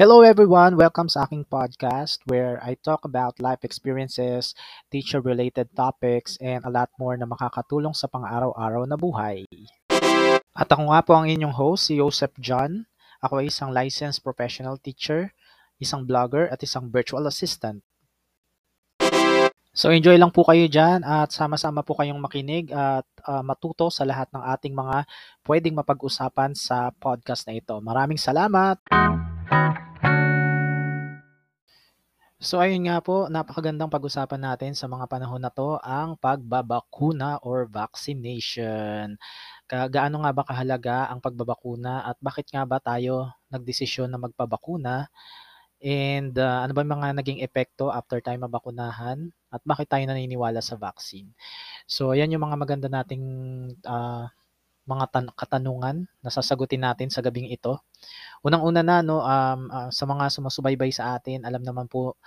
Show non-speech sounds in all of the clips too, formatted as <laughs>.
Hello everyone, welcome sa aking podcast where I talk about life experiences, teacher-related topics, and a lot more na makakatulong sa pang-araw-araw na buhay. At ako nga po ang inyong host, si Joseph John. Ako ay isang licensed professional teacher, isang blogger, at isang virtual assistant. So enjoy lang po kayo dyan at sama-sama po kayong makinig at uh, matuto sa lahat ng ating mga pwedeng mapag-usapan sa podcast na ito. Maraming salamat! So ayun nga po, napakagandang pag-usapan natin sa mga panahon na to ang pagbabakuna or vaccination. gaano nga ba kahalaga ang pagbabakuna at bakit nga ba tayo nagdesisyon na magpabakuna? And uh, ano ba mga naging epekto after tayo mabakunahan? At bakit tayo naniniwala sa vaccine? So ayan yung mga maganda nating uh, mga tan- katanungan na sasagutin natin sa gabing ito. Unang-una na no um, uh, sa mga sumusubaybay sa atin, alam naman po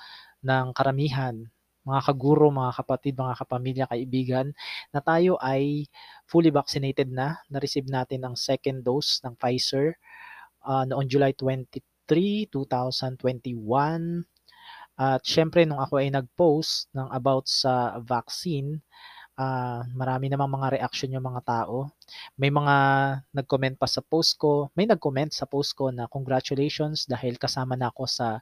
ng karamihan, mga kaguro, mga kapatid, mga kapamilya, kaibigan, na tayo ay fully vaccinated na. Na-receive natin ang second dose ng Pfizer uh, noong July 23, 2021. At syempre nung ako ay nag-post ng about sa vaccine, uh, marami namang mga reaction yung mga tao. May mga nag-comment pa sa post ko. May nag-comment sa post ko na congratulations dahil kasama na ako sa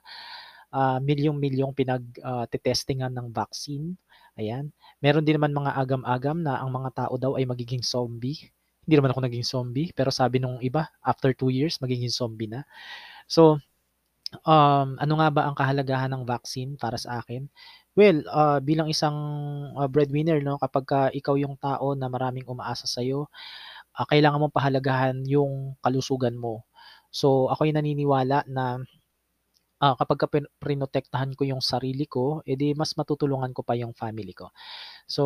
uh, milyong-milyong pinag-testingan uh, ng vaccine. Ayan. Meron din naman mga agam-agam na ang mga tao daw ay magiging zombie. Hindi naman ako naging zombie, pero sabi nung iba, after 2 years, magiging zombie na. So, um, ano nga ba ang kahalagahan ng vaccine para sa akin? Well, uh, bilang isang, uh, breadwinner 'no, kapagka ikaw yung tao na maraming umaasa sa'yo, ah, kailangan mong pahalagahan yung kalusugan mo. So, ako'y naniniwala na, ah, kapagka pin prinotektahan ko yung sarili ko, eh, mas matutulungan ko pa yung family ko. So,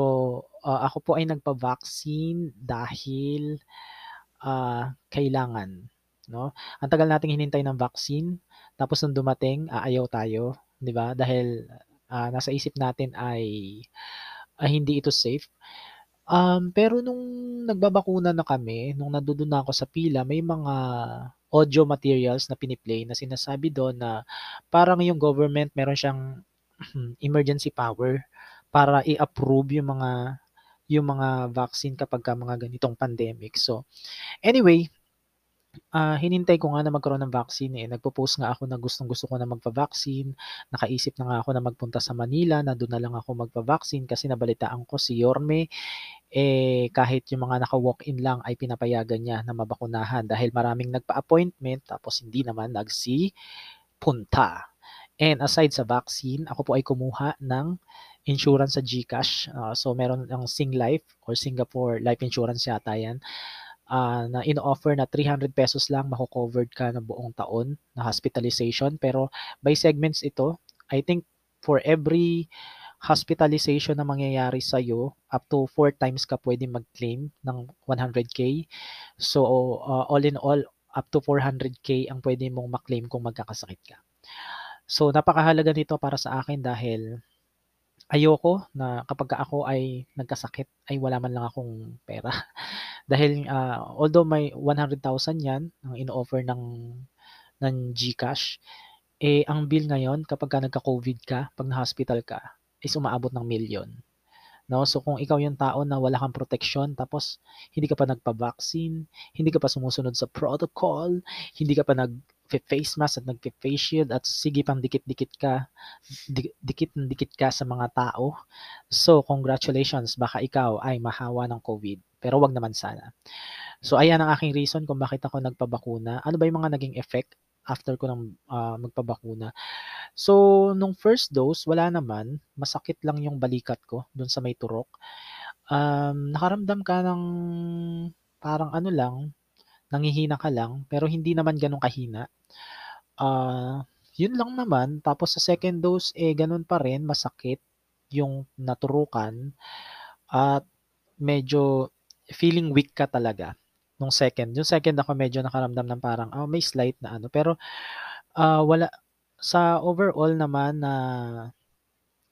ah, ako po ay nagpa-vaccine dahil, ah, kailangan, 'no. Ang tagal nating hinintay ng vaccine, tapos nung dumating aayaw tayo, 'di ba? Dahil uh, nasa isip natin ay, ay hindi ito safe. Um, pero nung nagbabakuna na kami, nung nandoon na ako sa pila, may mga audio materials na piniplay na sinasabi doon na parang yung government meron siyang <clears throat> emergency power para i-approve yung mga yung mga vaccine kapag ka mga ganitong pandemic. So, anyway, Ah, hinintay ko nga na magkaroon ng vaccine, eh. Nagpo-post nga ako na gustong-gusto ko na magpa-vaccine. Nakaisip na nga ako na magpunta sa Manila, na doon na lang ako magpa-vaccine kasi nabalitaan ko si Yorme, eh, kahit yung mga naka-walk-in lang ay pinapayagan niya na mabakunahan dahil maraming nagpa-appointment tapos hindi naman nagsipunta. And aside sa vaccine, ako po ay kumuha ng insurance sa GCash. Uh, so meron ng Singlife or Singapore Life Insurance yata yan uh, na in-offer na 300 pesos lang mako-covered ka ng buong taon na hospitalization. Pero by segments ito, I think for every hospitalization na mangyayari sa iyo, up to 4 times ka pwede mag-claim ng 100k. So uh, all in all, up to 400k ang pwede mong maklaim kung magkakasakit ka. So napakahalaga nito para sa akin dahil ayoko na kapag ako ay nagkasakit ay wala man lang akong pera. <laughs> Dahil uh, although may 100,000 yan ang in-offer ng ng GCash, eh ang bill ngayon kapag ka nagka-COVID ka, pag na-hospital ka, is umaabot ng million. No? So kung ikaw yung tao na wala kang protection tapos hindi ka pa nagpa-vaccine, hindi ka pa sumusunod sa protocol, hindi ka pa nag face mask at nagpe-face shield at sige pang dikit-dikit ka dikit dikit ka sa mga tao. So congratulations, baka ikaw ay mahawa ng COVID. Pero wag naman sana. So ayan ang aking reason kung bakit ako nagpabakuna. Ano ba yung mga naging effect after ko ng uh, magpabakuna? So nung first dose, wala naman, masakit lang yung balikat ko doon sa may turok. Um, nakaramdam ka ng parang ano lang, nangihina ka lang, pero hindi naman ganun kahina. Uh, yun lang naman. Tapos sa second dose, eh, ganun pa rin, masakit yung naturukan. At medyo feeling weak ka talaga nung second. Yung second ako medyo nakaramdam ng parang, oh, may slight na ano. Pero uh, wala, sa overall naman na,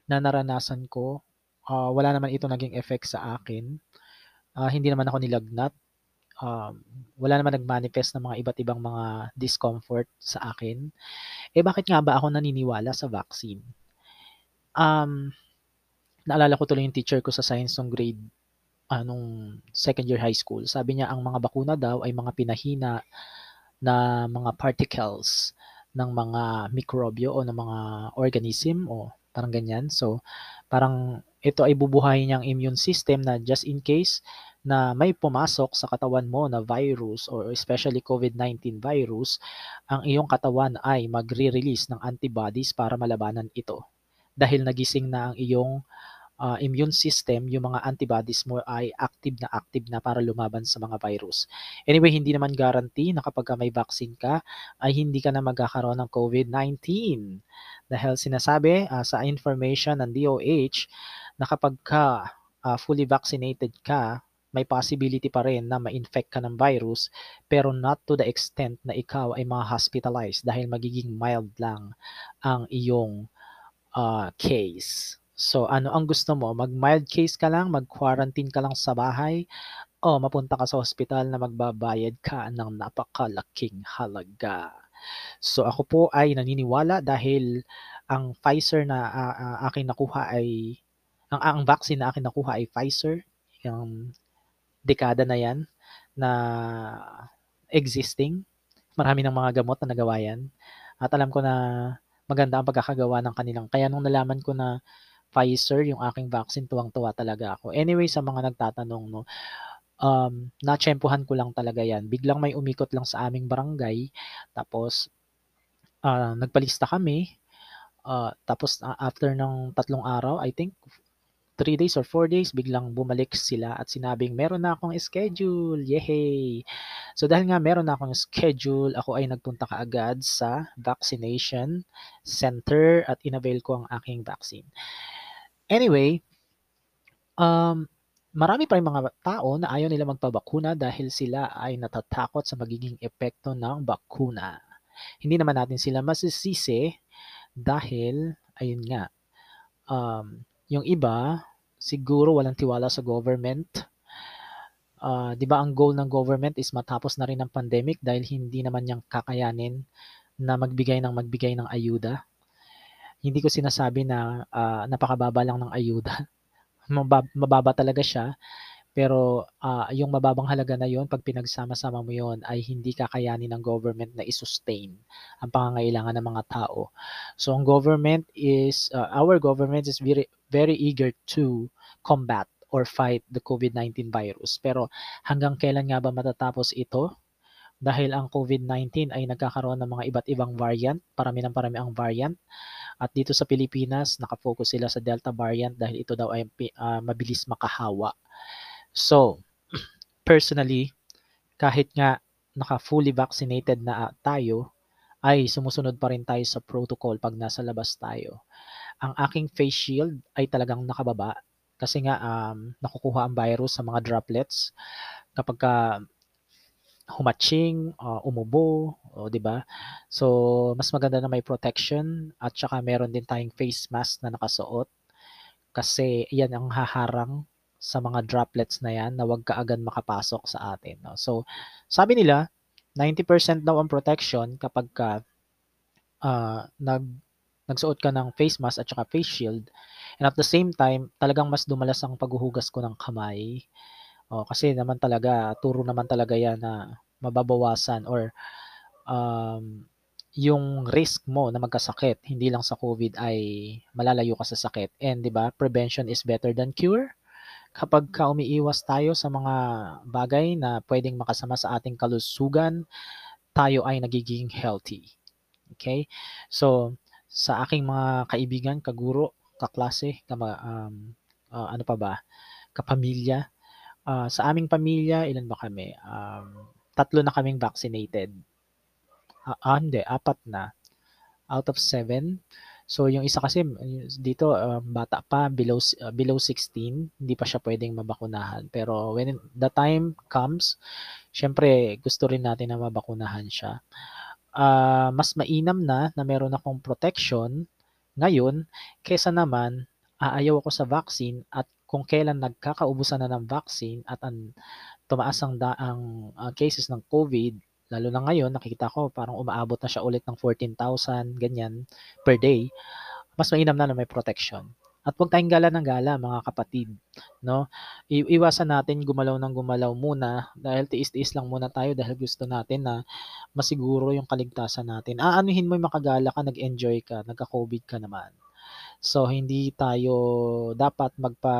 na naranasan ko, uh, wala naman ito naging effect sa akin. Uh, hindi naman ako nilagnat um, wala naman nag-manifest ng mga iba't ibang mga discomfort sa akin. Eh, bakit nga ba ako naniniwala sa vaccine? Um, naalala ko tuloy yung teacher ko sa science nung grade ah, nung second year high school. Sabi niya ang mga bakuna daw ay mga pinahina na mga particles ng mga mikrobyo o ng mga organism o parang ganyan. So, parang ito ay bubuhayin niyang immune system na just in case na may pumasok sa katawan mo na virus or especially COVID-19 virus, ang iyong katawan ay magre-release ng antibodies para malabanan ito. Dahil nagising na ang iyong uh, immune system, yung mga antibodies mo ay active na active na para lumaban sa mga virus. Anyway, hindi naman guarantee na kapag may vaccine ka, ay hindi ka na magkakaroon ng COVID-19. Dahil sinasabi uh, sa information ng DOH na kapag ka uh, fully vaccinated ka, may possibility pa rin na ma-infect ka ng virus pero not to the extent na ikaw ay ma-hospitalize dahil magiging mild lang ang iyong uh, case. So, ano ang gusto mo? Mag-mild case ka lang, mag-quarantine ka lang sa bahay, o mapunta ka sa hospital na magbabayad ka ng napakalaking halaga. So, ako po ay naniniwala dahil ang Pfizer na uh, uh, aking nakuha ay ang ang vaccine na akin nakuha ay Pfizer, yung dekada na 'yan na existing. Marami ng mga gamot na nagawa 'yan. At alam ko na maganda ang pagkakagawa ng kanilang. Kaya nung nalaman ko na Pfizer yung aking vaccine, tuwang-tuwa talaga ako. Anyway, sa mga nagtatanong, no, um, natsyempohan ko lang talaga yan. Biglang may umikot lang sa aming barangay, tapos uh, nagpalista kami, uh, tapos uh, after ng tatlong araw, I think 3 days or 4 days, biglang bumalik sila at sinabing, meron na akong schedule, yehey! So dahil nga meron na akong schedule, ako ay nagpunta kaagad sa vaccination center at inavail ko ang aking vaccine. Anyway, um, marami pa rin mga tao na ayaw nila magpabakuna dahil sila ay natatakot sa magiging epekto ng bakuna. Hindi naman natin sila masisisi dahil, ayun nga, um, yung iba, siguro walang tiwala sa government. Uh, 'di ba ang goal ng government is matapos na rin ang pandemic dahil hindi naman niyang kakayanin na magbigay ng magbigay ng ayuda hindi ko sinasabi na uh, napakababa lang ng ayuda. <laughs> mababa talaga siya. Pero uh, yung mababang halaga na yon pag pinagsama-sama mo yon ay hindi kakayanin ng government na i-sustain ang pangangailangan ng mga tao. So ang government is, uh, our government is very, very eager to combat or fight the COVID-19 virus. Pero hanggang kailan nga ba matatapos ito? Dahil ang COVID-19 ay nagkakaroon ng mga iba't ibang variant, parami ng parami ang variant. At dito sa Pilipinas, nakafocus sila sa Delta variant dahil ito daw ay uh, mabilis makahawa. So, <clears throat> personally, kahit nga naka-fully vaccinated na tayo, ay sumusunod pa rin tayo sa protocol pag nasa labas tayo. Ang aking face shield ay talagang nakababa kasi nga um, nakukuha ang virus sa mga droplets kapag ka humatching, uh, umubo, o 'di ba? So, mas maganda na may protection at saka meron din tayong face mask na nakasuot kasi 'yan ang haharang sa mga droplets na 'yan na wag kaagad makapasok sa atin, no. So, sabi nila 90% daw ang protection kapag ka uh, nag nagsuot ka ng face mask at saka face shield and at the same time talagang mas dumalas ang paghuhugas ko ng kamay Oh, kasi naman talaga, turo naman talaga yan na mababawasan or um, yung risk mo na magkasakit, hindi lang sa COVID ay malalayo ka sa sakit. And 'di ba, prevention is better than cure. Kapag ka umiiwas tayo sa mga bagay na pwedeng makasama sa ating kalusugan, tayo ay nagiging healthy. Okay? So, sa aking mga kaibigan, kaguro, kaklase, kama, um, uh, ano pa ba, kapamilya, uh, sa aming pamilya, ilan ba kami? Um, tatlo na kaming vaccinated. Ah, ah hindi, apat na. Out of seven. So, yung isa kasi dito uh, bata pa below uh, below 16, hindi pa siya pwedeng mabakunahan. Pero when the time comes, syempre gusto rin natin na mabakunahan siya. Uh, mas mainam na na meron akong protection ngayon kaysa naman aayaw ako sa vaccine at kung kailan nagkakaubusan na ng vaccine at ang tumaas ang da ang, ah, cases ng COVID, lalo na ngayon nakikita ko parang umaabot na siya ulit ng 14,000 ganyan per day, mas mainam na na may protection. At huwag tayong gala ng gala mga kapatid, 'no? I iwasan natin gumalaw ng gumalaw muna dahil tiis-tiis lang muna tayo dahil gusto natin na masiguro yung kaligtasan natin. Aanuhin mo yung makagala ka, nag-enjoy ka, nagka-COVID ka naman. So, hindi tayo dapat magpa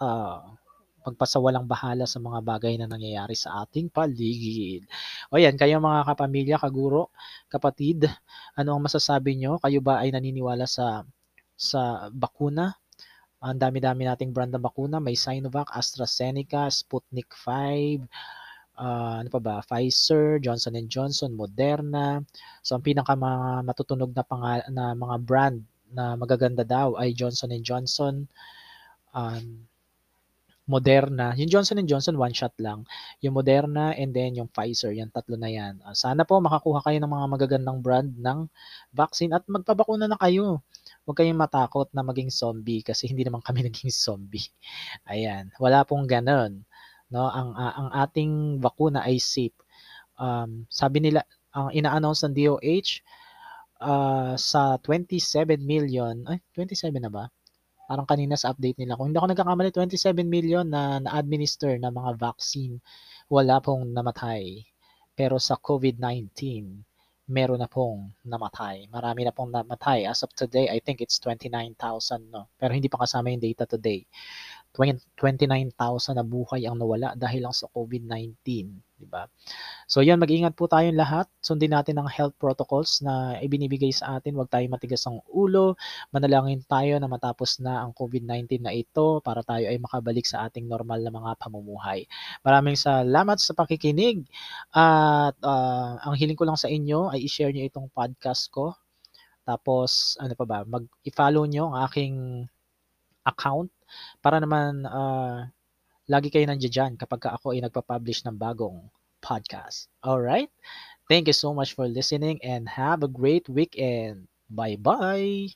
ah, magpasawalang-bahala sa mga bagay na nangyayari sa ating paligid. O yan, kayo mga kapamilya, kaguro, kapatid, ano ang masasabi nyo? Kayo ba ay naniniwala sa sa bakuna? Ang dami-dami nating brand na bakuna, may Sinovac, AstraZeneca, Sputnik 5, ah, ano pa ba, Pfizer, Johnson Johnson, Moderna. So ang pinaka mga matutunog na panga na mga brand na magaganda daw ay Johnson Johnson, um, Moderna. Yung Johnson Johnson one shot lang, yung Moderna and then yung Pfizer, yan tatlo na yan. Ah, sana po makakuha kayo ng mga magagandang brand ng vaccine at magpabakuna na kayo. Huwag kayong matakot na maging zombie kasi hindi naman kami <laughs> naging zombie. Ayan, wala pong gano'n, 'no? Ang, ah, ang ating bakuna ay safe. Um, sabi nila ang ina-announce ng DOH, ah, sa 27 million ay 27 na ba? Parang kanina sa update nila kung hindi ako nagkakamali 27 million na na-administer na mga vaccine, wala pong namatay. Pero sa COVID-19, meron na pong namatay. Marami na pong namatay. As of today, I think it's 29,000 no. Pero hindi pa kasama yung data today. 29,000 na buhay ang nawala dahil lang sa COVID-19, di ba? So yan, mag-ingat po tayong lahat. Sundin natin ang health protocols na ibinibigay sa atin. Huwag tayong matigas ang ulo. Manalangin tayo na matapos na ang COVID-19 na ito para tayo ay makabalik sa ating normal na mga pamumuhay. Maraming salamat sa pakikinig at uh, ang hiling ko lang sa inyo ay i-share niyo itong podcast ko. Tapos ano pa ba, mag i-follow niyo ang aking account para naman uh, lagi kayo nandiyan kapag ako ay nagpa-publish ng bagong podcast. All right? Thank you so much for listening and have a great weekend. Bye-bye.